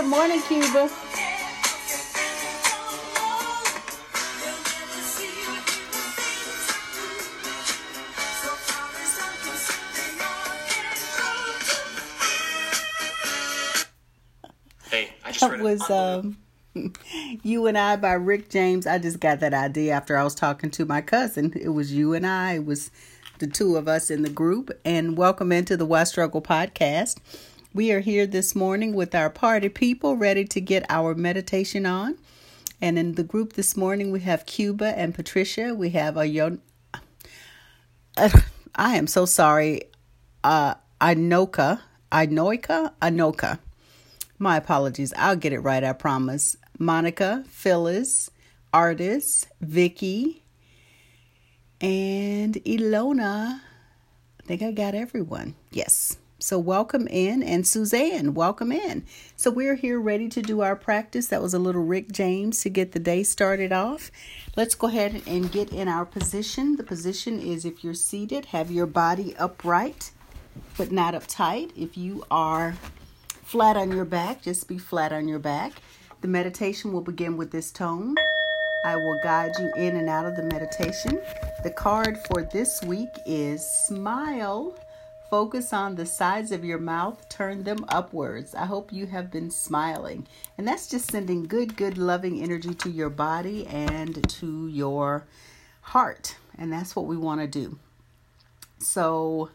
Good morning, Cuba. Hey, I just That was um, You and I by Rick James. I just got that idea after I was talking to my cousin. It was You and I. It was the two of us in the group. And welcome into the Why Struggle podcast. We are here this morning with our party people ready to get our meditation on. And in the group this morning, we have Cuba and Patricia. We have a young. I am so sorry. Uh, Anoka. Anoika? Anoka. My apologies. I'll get it right, I promise. Monica, Phyllis, Artist, Vicky, and Ilona. I think I got everyone. Yes. So welcome in and Suzanne, welcome in. So we're here ready to do our practice. That was a little Rick James to get the day started off. Let's go ahead and get in our position. The position is if you're seated, have your body upright but not uptight. If you are flat on your back, just be flat on your back. The meditation will begin with this tone. I will guide you in and out of the meditation. The card for this week is Smile. Focus on the sides of your mouth, turn them upwards. I hope you have been smiling. And that's just sending good, good, loving energy to your body and to your heart. And that's what we want to do. So,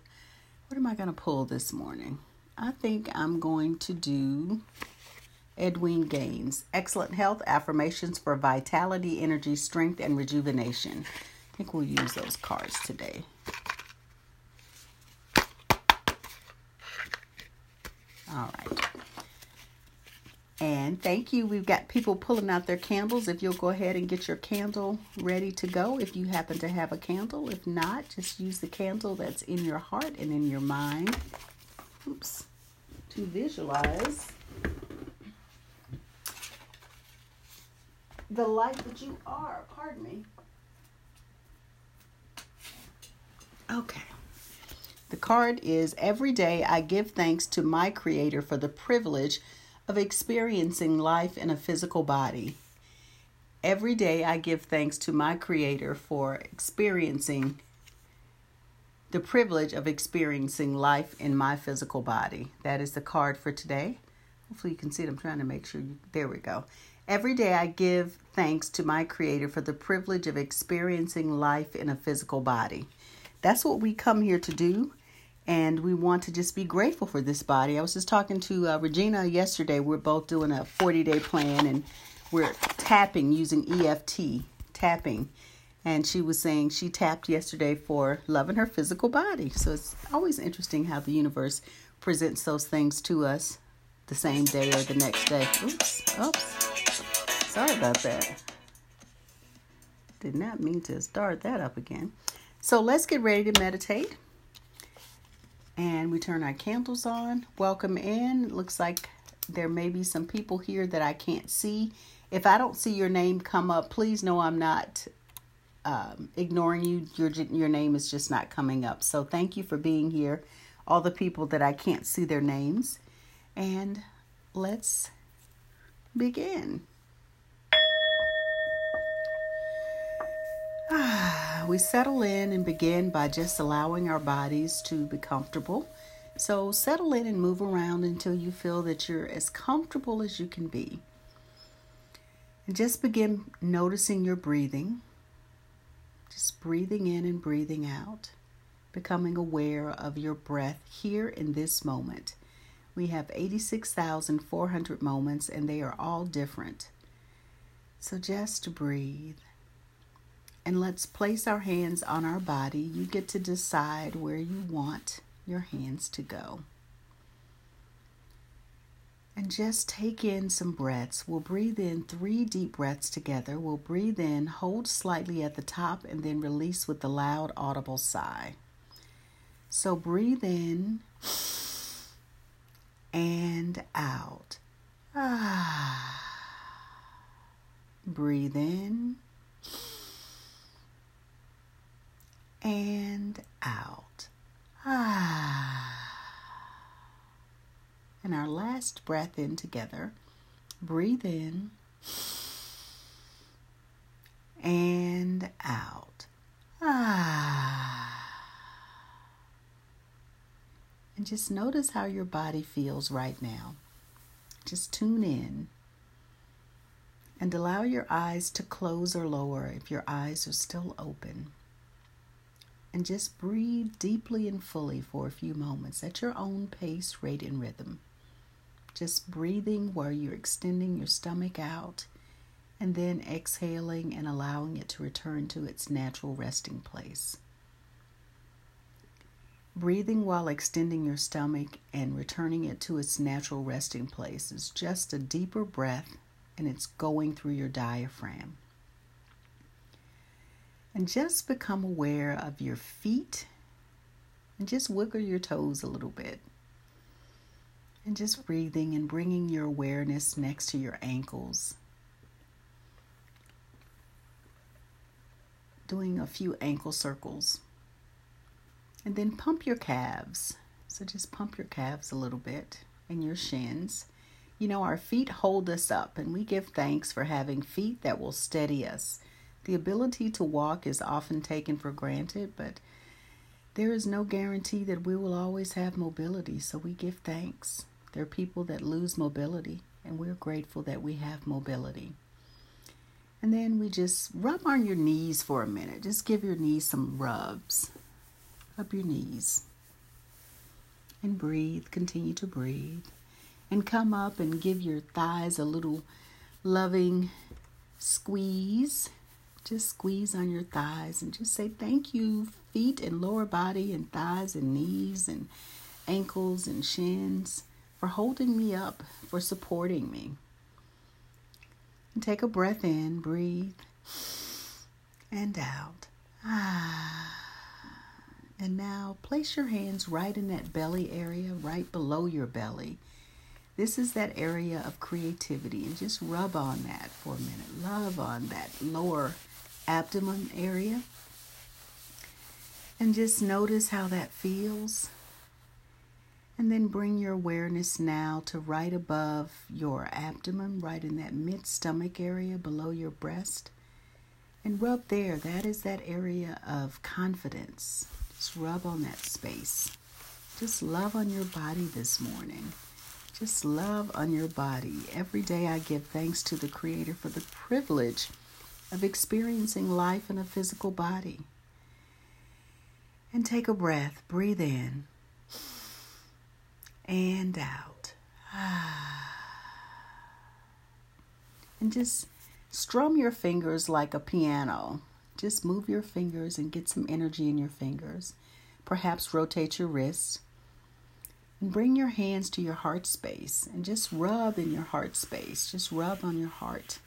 what am I going to pull this morning? I think I'm going to do Edwene Gaines. Excellent health affirmations for vitality, energy, strength, and rejuvenation. I think we'll use those cards today. All right. And thank you. We've got people pulling out their candles. If you'll go ahead and get your candle ready to go, if you happen to have a candle. If not, just use the candle that's in your heart and in your mind. Oops. To visualize the light that you are. Pardon me. Okay. The card is Every day I give thanks to my Creator for the privilege of experiencing life in a physical body. Every day I give thanks to my Creator for experiencing the privilege of experiencing life in my physical body. That is the card for today. Hopefully, you can see it. I'm trying to make sure you. There we go. Every day I give thanks to my Creator for the privilege of experiencing life in a physical body. That's what we come here to do and we want to just be grateful for this body. I was just talking to uh, Regina yesterday. We're both doing a 40 day plan and we're tapping using EFT, tapping. And she was saying she tapped yesterday for loving her physical body. So it's always interesting how the universe presents those things to us the same day or the next day. Oops, oops. Sorry about that. Did not mean to start that up again. So let's get ready to meditate and we turn our candles on. Welcome in. Looks like there may be some people here that I can't see. If I don't see your name come up, please know I'm not um, ignoring you. Your your name is just not coming up. So thank you for being here. All the people that I can't see their names, and let's begin. Uh, we settle in and begin by just allowing our bodies to be comfortable. So settle in and move around until you feel that you're as comfortable as you can be. And just begin noticing your breathing. Just breathing in and breathing out. Becoming aware of your breath here in this moment. We have 86,400 moments and they are all different. So just breathe. And let's place our hands on our body. You get to decide where you want your hands to go. And just take in some breaths. We'll breathe in three deep breaths together. We'll breathe in, hold slightly at the top, and then release with a loud, audible sigh. So breathe in and out. Ah. Breathe in and out. Ah. And our last breath in together. breathe in and out. Ah. And just notice how your body feels right now. Just tune in and allow your eyes to close or lower if your eyes are still open. And just breathe deeply and fully for a few moments at your own pace, rate, and rhythm. Just breathing where you're extending your stomach out and then exhaling and allowing it to return to its natural resting place. Breathing while extending your stomach and returning it to its natural resting place is just a deeper breath and it's going through your diaphragm. And just become aware of your feet and just wiggle your toes a little bit. And just breathing and bringing your awareness next to your ankles. Doing a few ankle circles. And then pump your calves. So just pump your calves a little bit and your shins. You know, our feet hold us up, and we give thanks for having feet that will steady us. The ability to walk is often taken for granted, but there is no guarantee that we will always have mobility, so we give thanks. There are people that lose mobility, and we're grateful that we have mobility. And then we just rub on your knees for a minute. Just give your knees some rubs. Rub your knees. And breathe. Continue to breathe and come up and give your thighs a little loving squeeze. Just squeeze on your thighs and just say thank you, feet and lower body and thighs and knees and ankles and shins for holding me up, for supporting me. And take a breath in, breathe, and out. Ah. And now place your hands right in that belly area, right below your belly. This is that area of creativity, and just rub on that for a minute. Love on that lower abdomen area. And just notice how that feels. And then bring your awareness now to right above your abdomen, right in that mid stomach area below your breast. And rub there. That is that area of confidence. Just rub on that space. Just love on your body this morning. Just love on your body. Every day I give thanks to the Creator for the privilege of experiencing life in a physical body. And take a breath, breathe in and out. And just strum your fingers like a piano. Just move your fingers and get some energy in your fingers. Perhaps rotate your wrists and bring your hands to your heart space and just rub in your heart space. Just rub on your heart.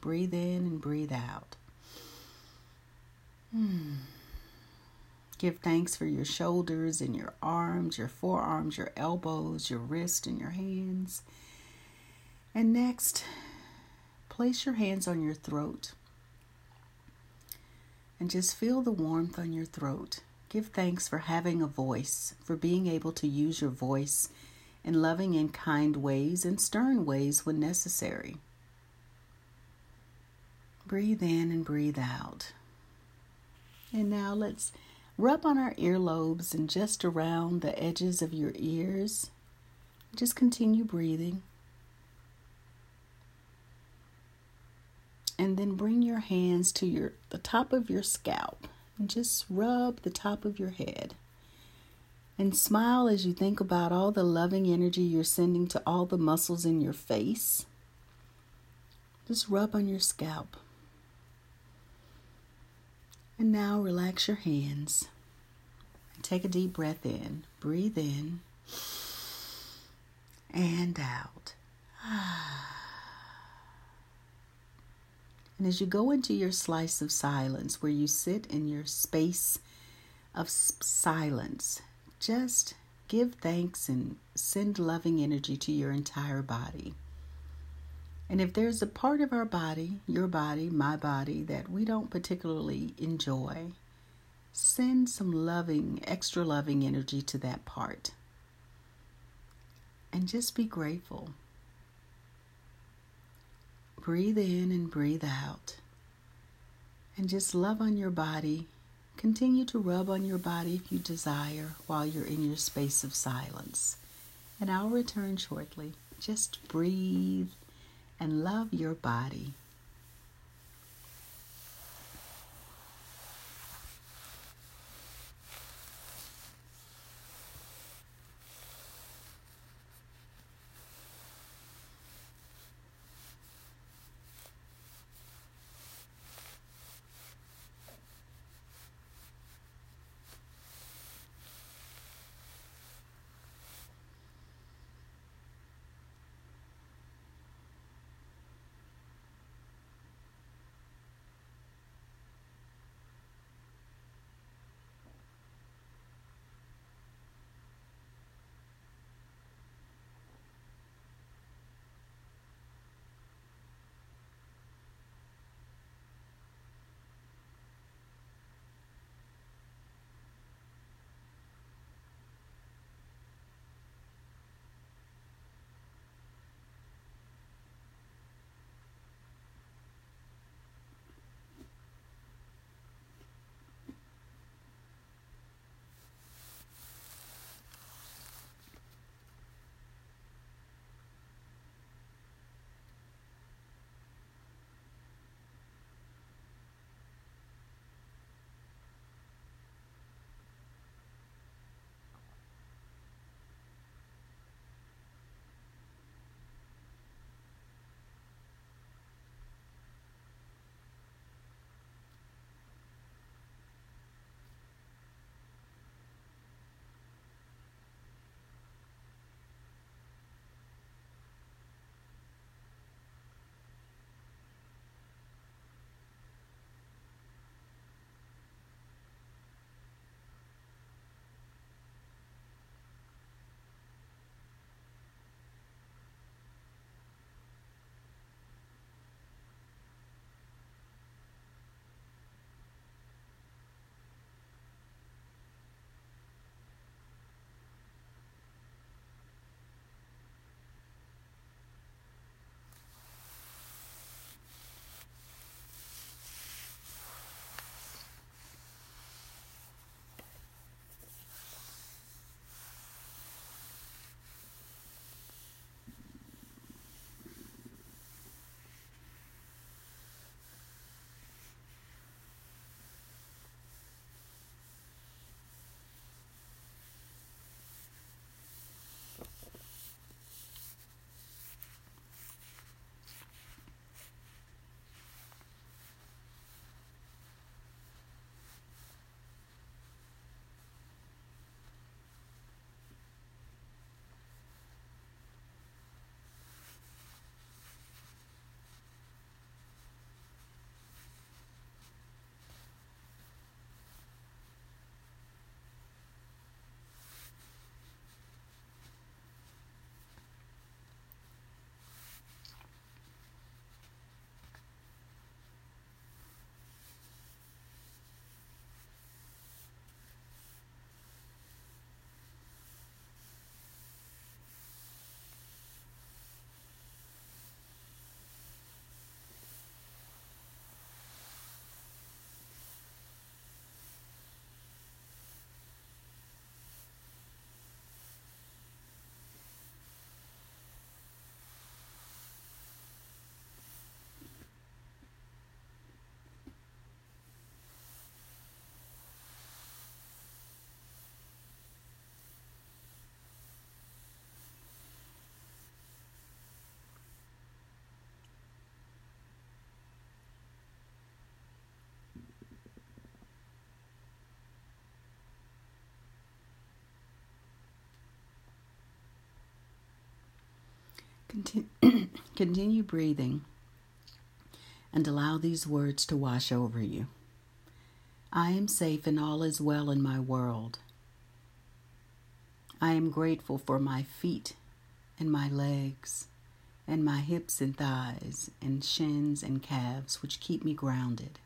Breathe in and breathe out. Hmm. Give thanks for your shoulders and your arms, your forearms, your elbows, your wrists, and your hands. And next, place your hands on your throat and just feel the warmth on your throat. Give thanks for having a voice, for being able to use your voice in loving and kind ways and stern ways when necessary. Breathe in and breathe out. And now let's rub on our earlobes and just around the edges of your ears. Just continue breathing. And then bring your hands to your the top of your scalp and just rub the top of your head. And smile as you think about all the loving energy you're sending to all the muscles in your face. Just rub on your scalp. And now relax your hands. Take a deep breath in. Breathe in and out. And as you go into your slice of silence, where you sit in your space of silence, just give thanks and send loving energy to your entire body. And if there's a part of our body, your body, my body, that we don't particularly enjoy, send some loving, extra loving energy to that part. And just be grateful. breathe in and breathe out. And just love on your body. Continue to rub on your body if you desire while you're in your space of silence. And I'll return shortly. Just breathe and love your body. Continue breathing and allow these words to wash over you. I am safe and all is well in my world. I am grateful for my feet and my legs and my hips and thighs and shins and calves, which keep me grounded.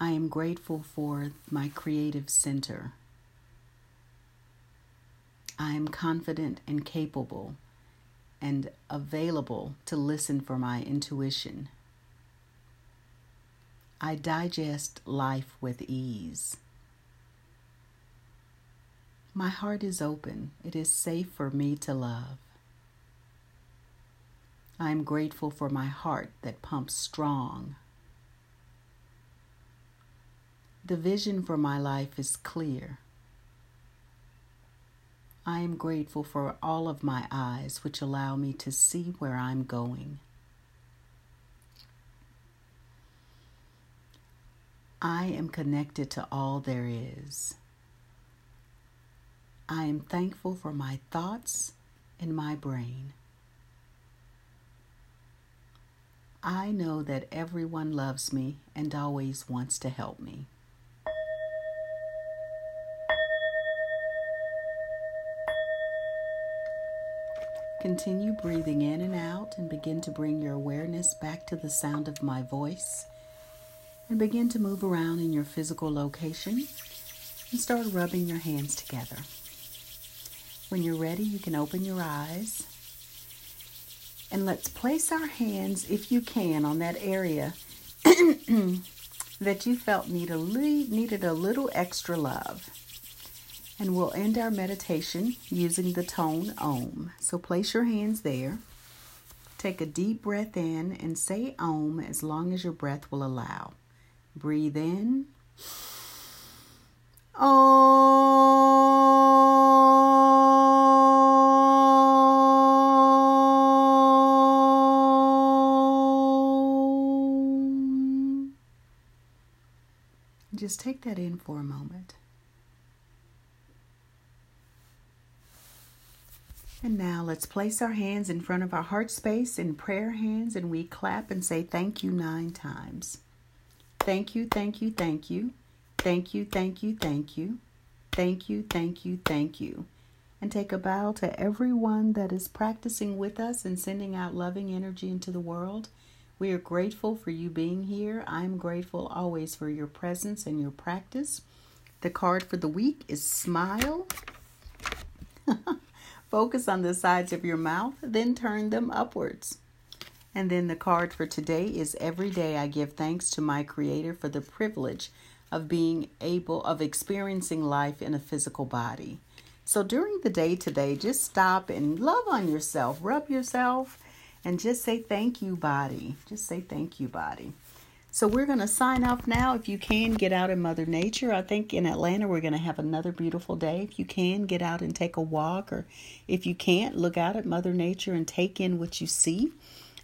I am grateful for my creative center I am confident and capable and available to listen for my intuition. I digest life with ease. My heart is open. It is safe for me to love. I am grateful for my heart that pumps strong. The vision for my life is clear. I am grateful for all of my eyes, which allow me to see where I'm going. I am connected to all there is. I am thankful for my thoughts and my brain. I know that everyone loves me and always wants to help me. Continue breathing in and out and begin to bring your awareness back to the sound of my voice. And begin to move around in your physical location and start rubbing your hands together. When you're ready, you can open your eyes. And let's place our hands, if you can, on that area that you felt need a needed a little extra love. And we'll end our meditation using the tone Om. So place your hands there. Take a deep breath in and say Om as long as your breath will allow. Breathe in. Om. Just take that in for a moment. And now let's place our hands in front of our heart space in prayer hands and we clap and say thank you nine times. Thank you, thank you, thank you. Thank you, thank you, thank you. Thank you, thank you, thank you. And take a bow to everyone that is practicing with us and sending out loving energy into the world. We are grateful for you being here. I'm grateful always for your presence and your practice. The card for the week is Smile. Focus on the sides of your mouth, then turn them upwards. And then the card for today is Every day I give thanks to my Creator for the privilege of being able, of experiencing life in a physical body. So during the day today, just stop and love on yourself, rub yourself, and just say thank you, body. Just say thank you, body. So we're going to sign off now. If you can, get out in Mother Nature. I think in Atlanta we're going to have another beautiful day. If you can, get out and take a walk. Or if you can't, look out at Mother Nature and take in what you see.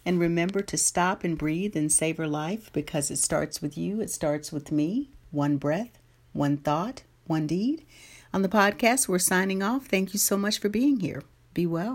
And remember to stop and breathe and savor life because it starts with you, it starts with me. One breath, one thought, one deed. On the podcast, we're signing off. Thank you so much for being here. Be well.